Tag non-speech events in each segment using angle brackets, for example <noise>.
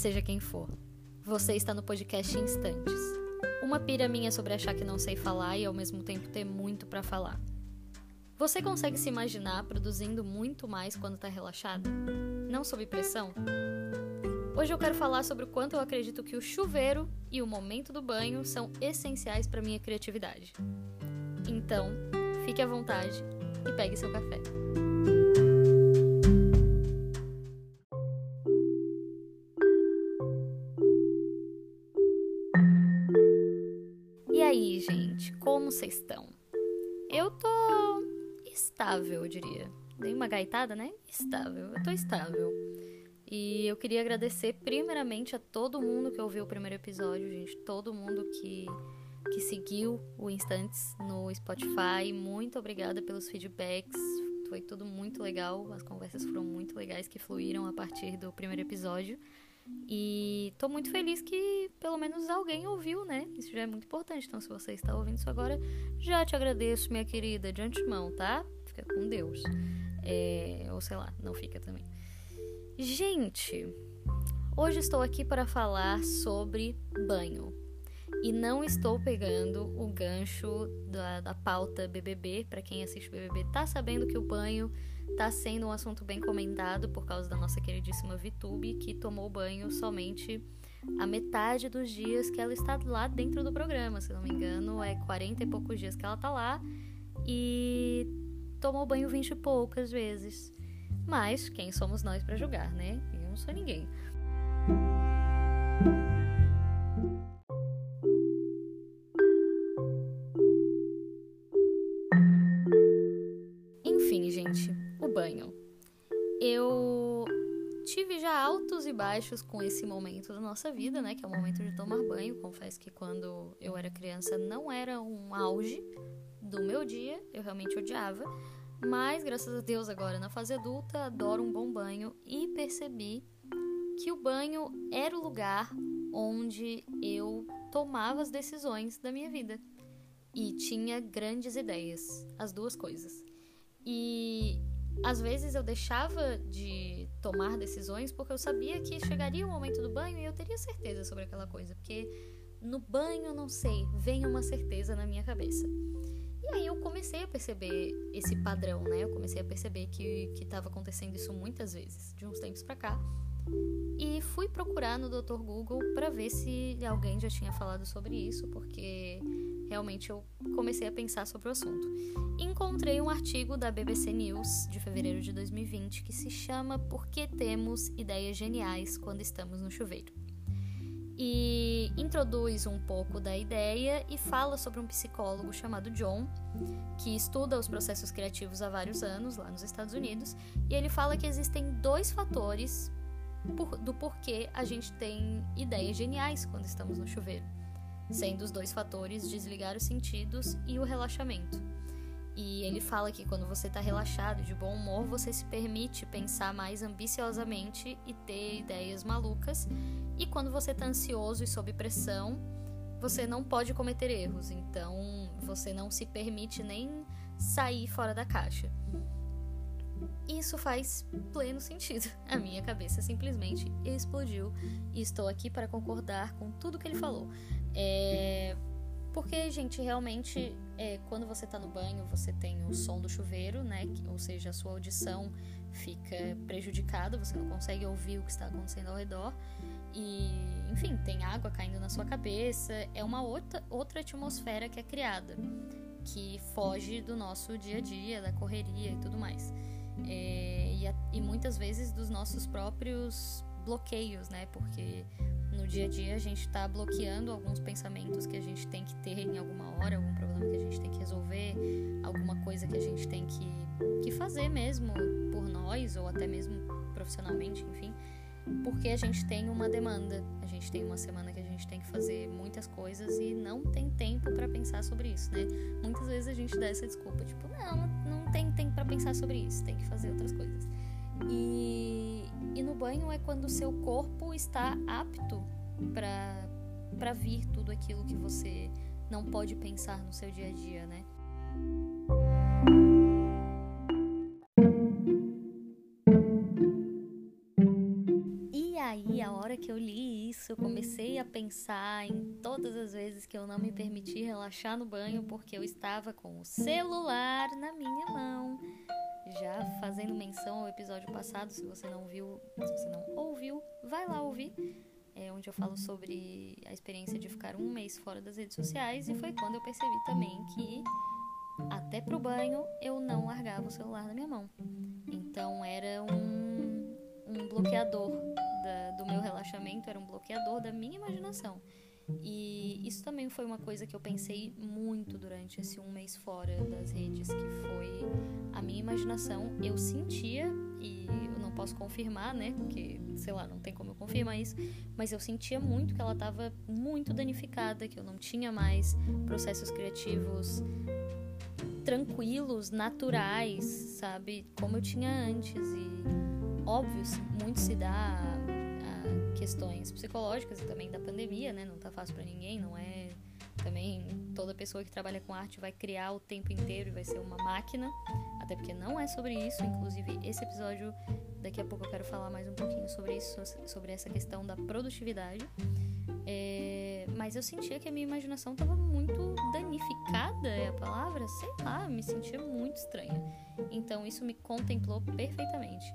seja quem for. Você está no podcast Instantes. Uma pira minha sobre achar que não sei falar e ao mesmo tempo ter muito para falar. Você consegue se imaginar produzindo muito mais quando está relaxado? Não sob pressão? Hoje eu quero falar sobre o quanto eu acredito que o chuveiro e o momento do banho são essenciais para minha criatividade. Então, fique à vontade e pegue seu café. Aí, gente, como vocês estão? Eu tô estável, eu diria. Dei uma gaitada, né? Estável. Eu tô estável. E eu queria agradecer primeiramente a todo mundo que ouviu o primeiro episódio, gente. Todo mundo que que seguiu o Instantes no Spotify. Muito obrigada pelos feedbacks. Foi tudo muito legal. As conversas foram muito legais que fluíram a partir do primeiro episódio. E tô muito feliz que pelo menos alguém ouviu, né? Isso já é muito importante. Então, se você está ouvindo isso agora, já te agradeço, minha querida, de antemão, tá? Fica com Deus. É... Ou sei lá, não fica também. Gente, hoje estou aqui para falar sobre banho. E não estou pegando o gancho da, da pauta BBB. Para quem assiste BBB, tá sabendo que o banho tá sendo um assunto bem comentado por causa da nossa queridíssima Vitube, que tomou banho somente a metade dos dias que ela está lá dentro do programa. Se não me engano, é 40 e poucos dias que ela tá lá. E tomou banho 20 e poucas vezes. Mas quem somos nós para julgar, né? Eu não sou ninguém. E baixos com esse momento da nossa vida, né? Que é o momento de tomar banho. Confesso que quando eu era criança não era um auge do meu dia, eu realmente odiava. Mas, graças a Deus, agora na fase adulta, adoro um bom banho e percebi que o banho era o lugar onde eu tomava as decisões da minha vida e tinha grandes ideias, as duas coisas. E às vezes eu deixava de tomar decisões porque eu sabia que chegaria o momento do banho e eu teria certeza sobre aquela coisa, porque no banho, não sei, vem uma certeza na minha cabeça. E aí eu comecei a perceber esse padrão, né? Eu comecei a perceber que estava acontecendo isso muitas vezes, de uns tempos para cá. E fui procurar no Dr. Google para ver se alguém já tinha falado sobre isso, porque realmente eu comecei a pensar sobre o assunto. Encontrei um artigo da BBC News de fevereiro de 2020 que se chama Por que temos ideias geniais quando estamos no chuveiro? E introduz um pouco da ideia e fala sobre um psicólogo chamado John, que estuda os processos criativos há vários anos lá nos Estados Unidos, e ele fala que existem dois fatores do porquê a gente tem ideias geniais quando estamos no chuveiro sendo os dois fatores desligar os sentidos e o relaxamento. E ele fala que quando você está relaxado, de bom humor, você se permite pensar mais ambiciosamente e ter ideias malucas. E quando você está ansioso e sob pressão, você não pode cometer erros. Então você não se permite nem sair fora da caixa. Isso faz pleno sentido. A minha cabeça simplesmente explodiu e estou aqui para concordar com tudo que ele falou. É, porque, gente, realmente, é, quando você tá no banho, você tem o som do chuveiro, né? Ou seja, a sua audição fica prejudicada, você não consegue ouvir o que está acontecendo ao redor. E, enfim, tem água caindo na sua cabeça. É uma outra, outra atmosfera que é criada, que foge do nosso dia a dia, da correria e tudo mais. É, e, a, e muitas vezes dos nossos próprios bloqueios, né? Porque no dia a dia a gente está bloqueando alguns pensamentos que a gente tem que ter em alguma hora, algum problema que a gente tem que resolver, alguma coisa que a gente tem que, que fazer mesmo por nós ou até mesmo profissionalmente, enfim, porque a gente tem uma demanda, a gente tem uma semana que a gente tem que fazer muitas coisas e não tem tempo para pensar sobre isso, né? Muitas vezes a gente dá essa desculpa, tipo, não, não tem tempo para pensar sobre isso, tem que fazer outras coisas. E, e no banho é quando o seu corpo está apto para vir tudo aquilo que você não pode pensar no seu dia a dia, né? E aí, a hora que eu li a pensar em todas as vezes que eu não me permiti relaxar no banho porque eu estava com o celular na minha mão. Já fazendo menção ao episódio passado, se você não viu, se você não ouviu, vai lá ouvir. É onde eu falo sobre a experiência de ficar um mês fora das redes sociais e foi quando eu percebi também que até pro banho eu não largava o celular na minha mão. Então era um, um bloqueador da, do meu relaxamento, era um bloqueador da minha imaginação. E isso também foi uma coisa que eu pensei muito durante esse um mês fora das redes, que foi a minha imaginação. Eu sentia, e eu não posso confirmar, né? Porque, sei lá, não tem como eu confirmar isso, mas eu sentia muito que ela estava muito danificada, que eu não tinha mais processos criativos tranquilos, naturais, sabe? Como eu tinha antes. E óbvio, muito se dá questões psicológicas e também da pandemia, né? Não tá fácil para ninguém, não é também toda pessoa que trabalha com arte vai criar o tempo inteiro e vai ser uma máquina, até porque não é sobre isso. Inclusive, esse episódio, daqui a pouco eu quero falar mais um pouquinho sobre isso, sobre essa questão da produtividade. É, mas eu sentia que a minha imaginação estava muito danificada, é a palavra? Sei lá, me sentia muito estranha. Então isso me contemplou perfeitamente.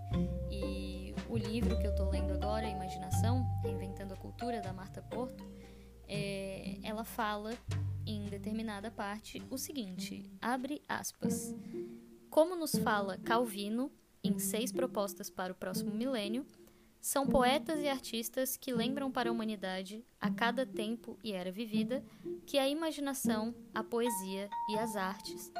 E o livro que eu estou lendo agora, Imaginação, Reinventando a Cultura, da Marta Porto, é, ela fala em determinada parte o seguinte: abre aspas. Como nos fala Calvino em Seis Propostas para o Próximo Milênio são poetas e artistas que lembram para a humanidade, a cada tempo e era vivida, que a imaginação, a poesia e as artes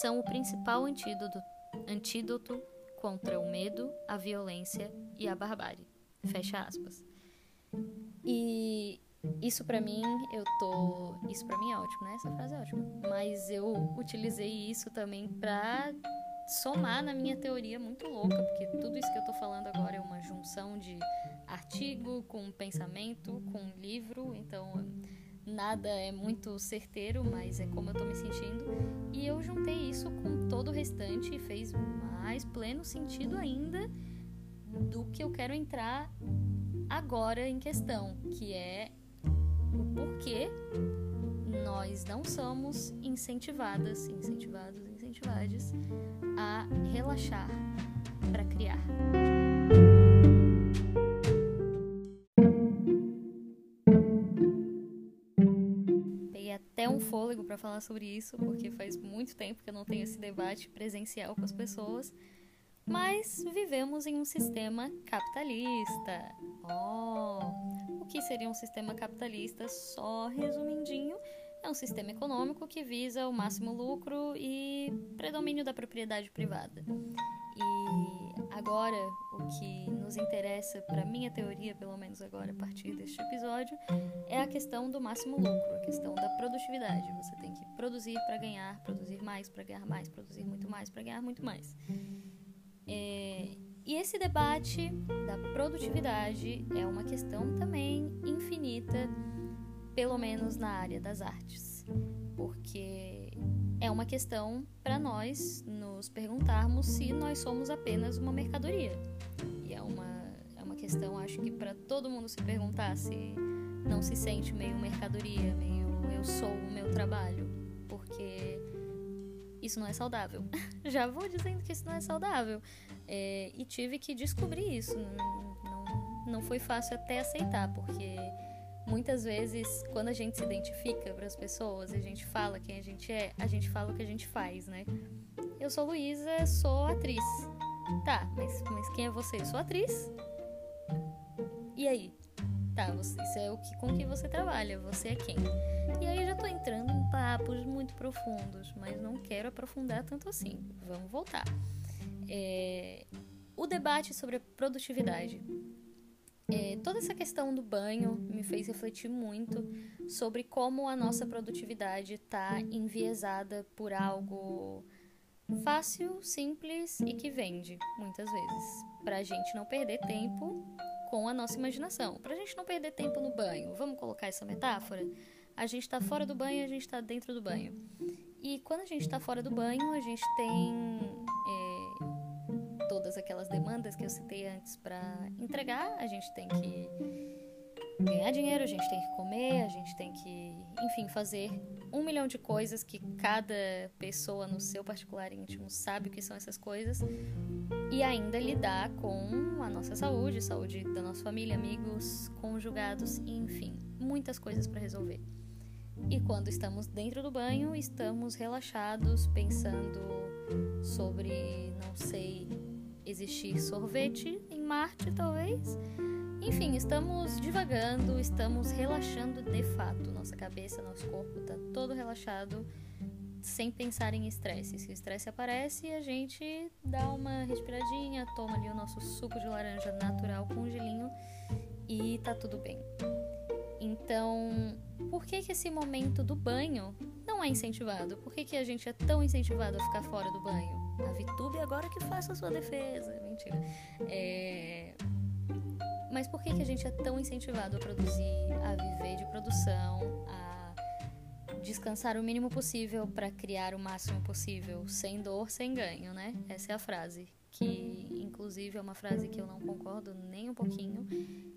são o principal antídoto, antídoto contra o medo, a violência e a barbárie. Fecha aspas. E isso para mim, eu tô. Isso para mim é ótimo, né? Essa frase é ótima. Mas eu utilizei isso também pra somar na minha teoria muito louca, porque tudo isso que eu tô falando agora é uma junção de artigo com pensamento, com livro, então nada é muito certeiro, mas é como eu tô me sentindo. E eu juntei isso com todo o restante e fez mais pleno sentido ainda do que eu quero entrar agora em questão, que é o porquê nós não somos incentivadas, incentivados, incentivadas a relaxar para criar. Peguei até um fôlego para falar sobre isso, porque faz muito tempo que eu não tenho esse debate presencial com as pessoas. Mas vivemos em um sistema capitalista. Oh, o que seria um sistema capitalista? Só resumindinho, é um sistema econômico que visa o máximo lucro e predomínio da propriedade privada. E agora, o que nos interessa, para minha teoria, pelo menos agora, a partir deste episódio, é a questão do máximo lucro, a questão da produtividade. Você tem que produzir para ganhar, produzir mais para ganhar mais, produzir muito mais para ganhar muito mais. É, e esse debate da produtividade é uma questão também infinita pelo menos na área das artes, porque é uma questão para nós nos perguntarmos se nós somos apenas uma mercadoria. E é uma, é uma questão, acho que para todo mundo se perguntar se não se sente meio mercadoria, meio eu sou o meu trabalho, porque isso não é saudável. <laughs> Já vou dizendo que isso não é saudável. É, e tive que descobrir isso. Não, não, não foi fácil até aceitar, porque muitas vezes, quando a gente se identifica para as pessoas, a gente fala quem a gente é, a gente fala o que a gente faz, né? Eu sou Luísa, sou atriz. Tá, mas, mas quem é você? Eu sou atriz. E aí? Tá, você, isso é o que, com que você trabalha, você é quem? E aí já tô entrando em papos muito profundos, mas não quero aprofundar tanto assim. Vamos voltar. É, o debate sobre a produtividade. É, toda essa questão do banho me fez refletir muito sobre como a nossa produtividade está enviesada por algo fácil, simples e que vende, muitas vezes. Para a gente não perder tempo com a nossa imaginação. Para a gente não perder tempo no banho, vamos colocar essa metáfora? A gente está fora do banho a gente está dentro do banho. E quando a gente está fora do banho, a gente tem todas aquelas demandas que eu citei antes para entregar, a gente tem que ganhar dinheiro, a gente tem que comer, a gente tem que, enfim, fazer um milhão de coisas que cada pessoa no seu particular íntimo sabe o que são essas coisas e ainda lidar com a nossa saúde, saúde da nossa família, amigos, conjugados, enfim, muitas coisas para resolver. E quando estamos dentro do banho, estamos relaxados, pensando sobre, não sei, existir sorvete em Marte, talvez. Enfim, estamos divagando, estamos relaxando de fato. Nossa cabeça, nosso corpo está todo relaxado, sem pensar em estresse. Se o estresse aparece, a gente dá uma respiradinha, toma ali o nosso suco de laranja natural com gelinho e tá tudo bem. Então, por que, que esse momento do banho não é incentivado? Por que, que a gente é tão incentivado a ficar fora do banho? A Vitube agora que faça a sua defesa. Mentira. É... Mas por que, que a gente é tão incentivado a produzir, a viver de produção, a descansar o mínimo possível para criar o máximo possível, sem dor, sem ganho, né? Essa é a frase que inclusive é uma frase que eu não concordo nem um pouquinho.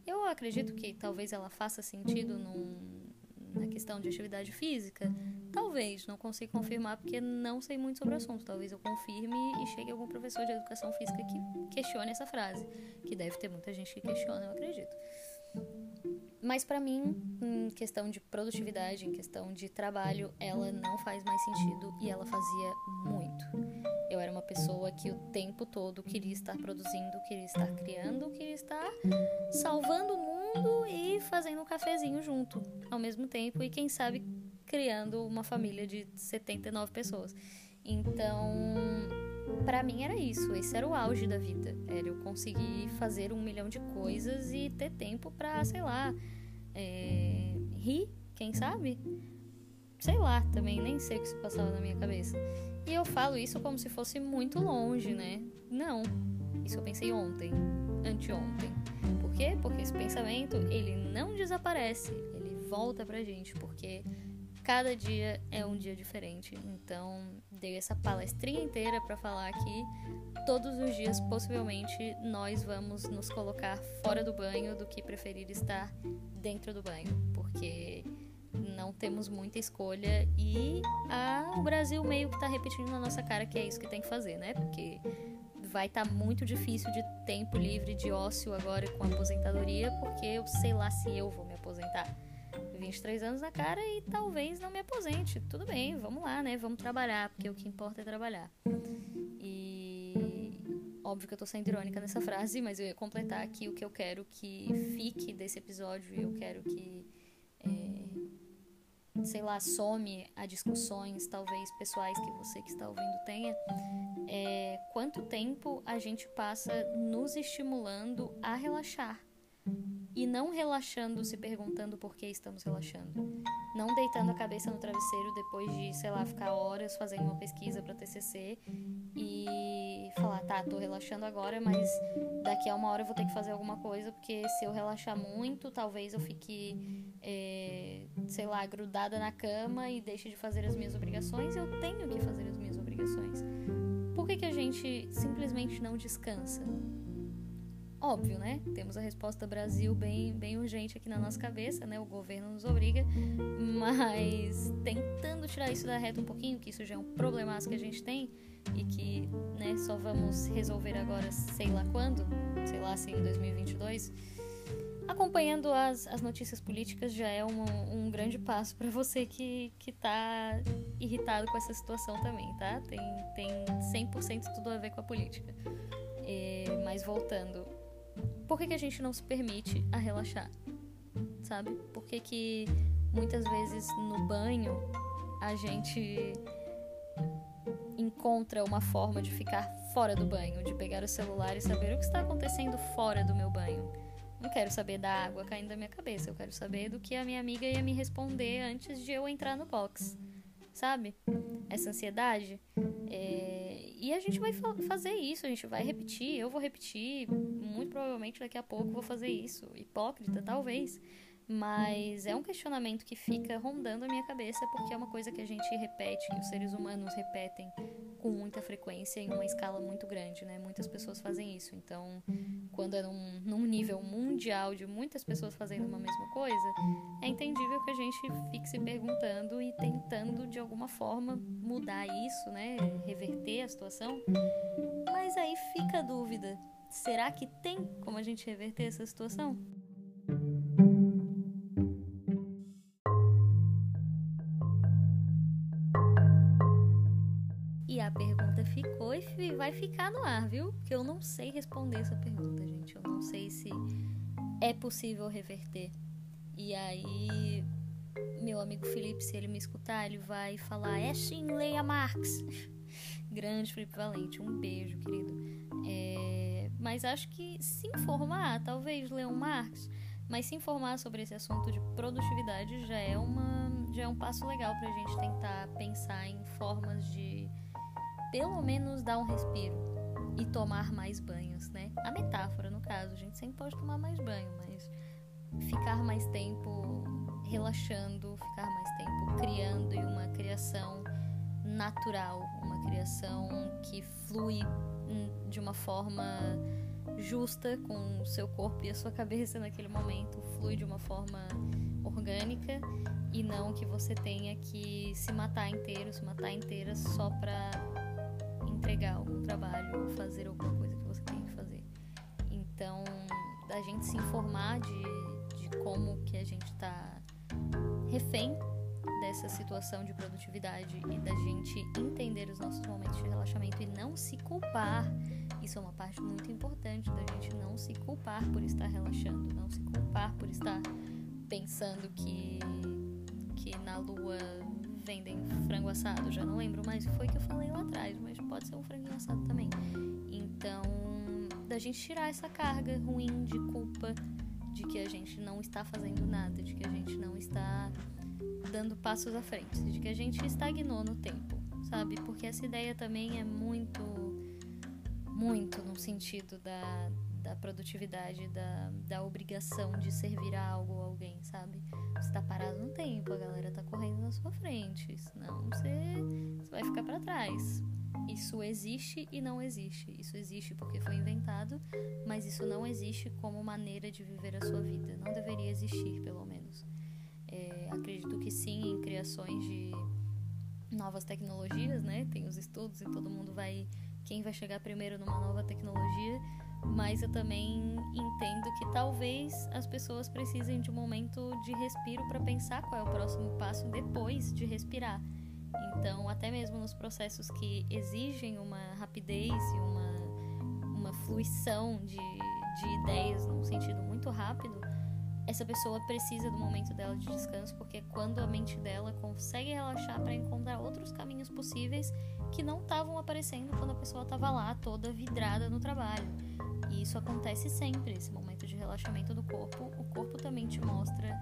Eu acredito que talvez ela faça sentido num, na questão de atividade física. Talvez, não consigo confirmar porque não sei muito sobre o assunto. Talvez eu confirme e chegue algum professor de educação física que questione essa frase, que deve ter muita gente que questiona, eu acredito. Mas para mim, em questão de produtividade, em questão de trabalho, ela não faz mais sentido e ela fazia muito. Pessoa que o tempo todo queria estar produzindo, queria estar criando, queria estar salvando o mundo e fazendo um cafezinho junto ao mesmo tempo e quem sabe criando uma família de 79 pessoas. Então, para mim era isso, esse era o auge da vida. Era eu conseguir fazer um milhão de coisas e ter tempo para, sei lá, é, rir, quem sabe? Sei lá, também nem sei o que se passava na minha cabeça. E eu falo isso como se fosse muito longe, né? Não, isso eu pensei ontem, anteontem. Por quê? Porque esse pensamento, ele não desaparece, ele volta pra gente, porque cada dia é um dia diferente. Então, dei essa palestrinha inteira para falar que todos os dias, possivelmente, nós vamos nos colocar fora do banho do que preferir estar dentro do banho, porque não temos muita escolha e a, o Brasil meio que tá repetindo na nossa cara que é isso que tem que fazer, né? Porque vai estar tá muito difícil de tempo livre, de ócio agora com a aposentadoria, porque eu sei lá se eu vou me aposentar. 23 anos na cara e talvez não me aposente. Tudo bem, vamos lá, né? Vamos trabalhar, porque o que importa é trabalhar. E óbvio que eu tô sendo irônica nessa frase, mas eu ia completar aqui o que eu quero que fique desse episódio. Eu quero que é, sei lá, some a discussões, talvez pessoais que você que está ouvindo tenha, é, quanto tempo a gente passa nos estimulando a relaxar e não relaxando, se perguntando por que estamos relaxando. Não deitando a cabeça no travesseiro depois de, sei lá, ficar horas fazendo uma pesquisa para TCC e falar, tá, tô relaxando agora, mas daqui a uma hora eu vou ter que fazer alguma coisa, porque se eu relaxar muito, talvez eu fique, é, sei lá, grudada na cama e deixe de fazer as minhas obrigações. Eu tenho que fazer as minhas obrigações. Por que, que a gente simplesmente não descansa? Óbvio, né? Temos a resposta Brasil bem, bem urgente aqui na nossa cabeça, né? O governo nos obriga, mas tentando tirar isso da reta um pouquinho, que isso já é um problemaço que a gente tem e que, né, só vamos resolver agora, sei lá quando, sei lá se em 2022. Acompanhando as, as notícias políticas já é um, um grande passo para você que, que tá irritado com essa situação também, tá? Tem, tem 100% tudo a ver com a política. É, mas voltando, por que, que a gente não se permite a relaxar? Sabe? Por que, que muitas vezes no banho a gente encontra uma forma de ficar fora do banho, de pegar o celular e saber o que está acontecendo fora do meu banho? Não quero saber da água caindo da minha cabeça, eu quero saber do que a minha amiga ia me responder antes de eu entrar no box. Sabe? Essa ansiedade. É e a gente vai fa fazer isso, a gente vai repetir, eu vou repetir, muito provavelmente daqui a pouco vou fazer isso. Hipócrita, talvez. Mas é um questionamento que fica rondando a minha cabeça porque é uma coisa que a gente repete, os seres humanos repetem com muita frequência em uma escala muito grande, né? Muitas pessoas fazem isso. Então, quando é num, num nível mundial de muitas pessoas fazendo uma mesma coisa, é entendível que a gente fique se perguntando e tentando de alguma forma mudar isso, né? Reverter a situação. Mas aí fica a dúvida: será que tem como a gente reverter essa situação? e vai ficar no ar, viu? Porque eu não sei responder essa pergunta, gente. Eu não sei se é possível reverter. E aí, meu amigo Felipe, se ele me escutar, ele vai falar: é sim, leia Marx. Grande Felipe Valente, um beijo, querido. É... Mas acho que se informar, talvez ler um Marx, mas se informar sobre esse assunto de produtividade já é, uma, já é um passo legal para a gente tentar pensar em formas de pelo menos dar um respiro e tomar mais banhos, né? A metáfora, no caso, a gente sempre pode tomar mais banho, mas ficar mais tempo relaxando, ficar mais tempo criando e uma criação natural, uma criação que flui de uma forma justa com o seu corpo e a sua cabeça naquele momento, flui de uma forma orgânica e não que você tenha que se matar inteiro, se matar inteira só pra entregar algum trabalho ou fazer alguma coisa que você tem que fazer. Então, da gente se informar de, de como que a gente está refém dessa situação de produtividade e da gente entender os nossos momentos de relaxamento e não se culpar. Isso é uma parte muito importante da gente não se culpar por estar relaxando, não se culpar por estar pensando que que na lua vendem frango assado, já não lembro mais o que foi que eu falei lá atrás, mas pode ser um franguinho assado também. Então, da gente tirar essa carga ruim de culpa de que a gente não está fazendo nada, de que a gente não dando passos à frente, de que a gente estagnou no tempo, sabe? Porque essa ideia também é muito, muito no sentido da, da produtividade, da, da obrigação de servir a algo ou alguém, sabe? Você tá parado no tempo, a galera tá correndo na sua frente, senão você, você vai ficar para trás. Isso existe e não existe. Isso existe porque foi inventado, mas isso não existe como maneira de viver a sua vida. Não deveria existir, pelo menos. Acredito que sim, em criações de novas tecnologias, né? Tem os estudos e todo mundo vai. Quem vai chegar primeiro numa nova tecnologia mas eu também entendo que talvez as pessoas precisem de um momento de respiro para pensar qual é o próximo passo depois de respirar. Então, até mesmo nos processos que exigem uma rapidez e uma, uma fluição de, de ideias num sentido muito rápido, essa pessoa precisa do momento dela de descanso, porque é quando a mente dela consegue relaxar para encontrar outros caminhos possíveis que não estavam aparecendo quando a pessoa estava lá toda vidrada no trabalho. E isso acontece sempre, esse momento de relaxamento do corpo. O corpo também te mostra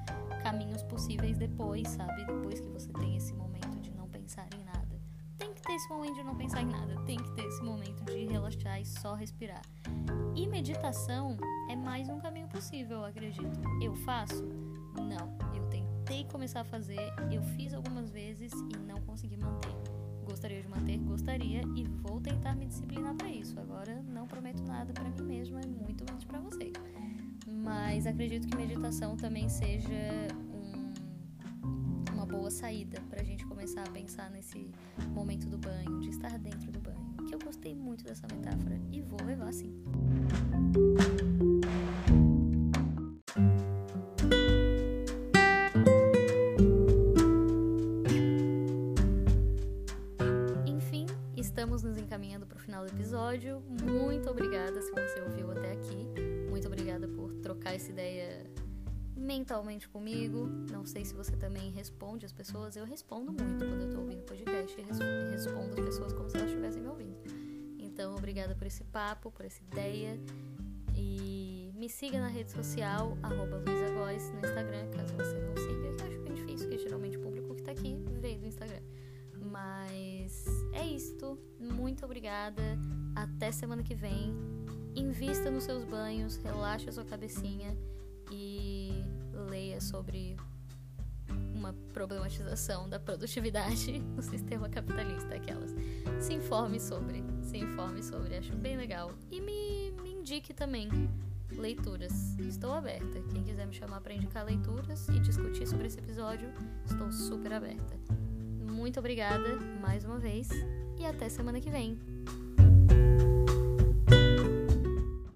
caminhos possíveis depois, sabe? Depois que você tem esse momento de não pensar em nada. Tem que ter esse momento de não pensar em nada, tem que ter esse momento de relaxar e só respirar. E meditação é mais um caminho possível, eu acredito. Eu faço? Não. Eu tentei começar a fazer, eu fiz algumas vezes e não consegui manter gostaria de manter? Gostaria e vou tentar me disciplinar para isso. Agora não prometo nada para mim mesma e muito menos para vocês. Mas acredito que meditação também seja um, uma boa saída para a gente começar a pensar nesse momento do banho, de estar dentro do banho. Que eu gostei muito dessa metáfora e vou levar sim. Responde as pessoas. Eu respondo muito quando eu tô ouvindo podcast e respondo as pessoas como se elas estivessem me ouvindo. Então, obrigada por esse papo, por essa ideia. E me siga na rede social, arroba LuisaGóis, no Instagram, caso você não siga, eu acho bem difícil, porque geralmente o público que tá aqui veio do Instagram. Mas é isto. Muito obrigada. Até semana que vem. Invista nos seus banhos, relaxe a sua cabecinha e leia sobre uma problematização da produtividade <laughs> no sistema capitalista, aquelas. Se informe sobre, se informe sobre, acho bem legal. E me, me indique também leituras. Estou aberta. Quem quiser me chamar para indicar leituras e discutir sobre esse episódio, estou super aberta. Muito obrigada mais uma vez e até semana que vem.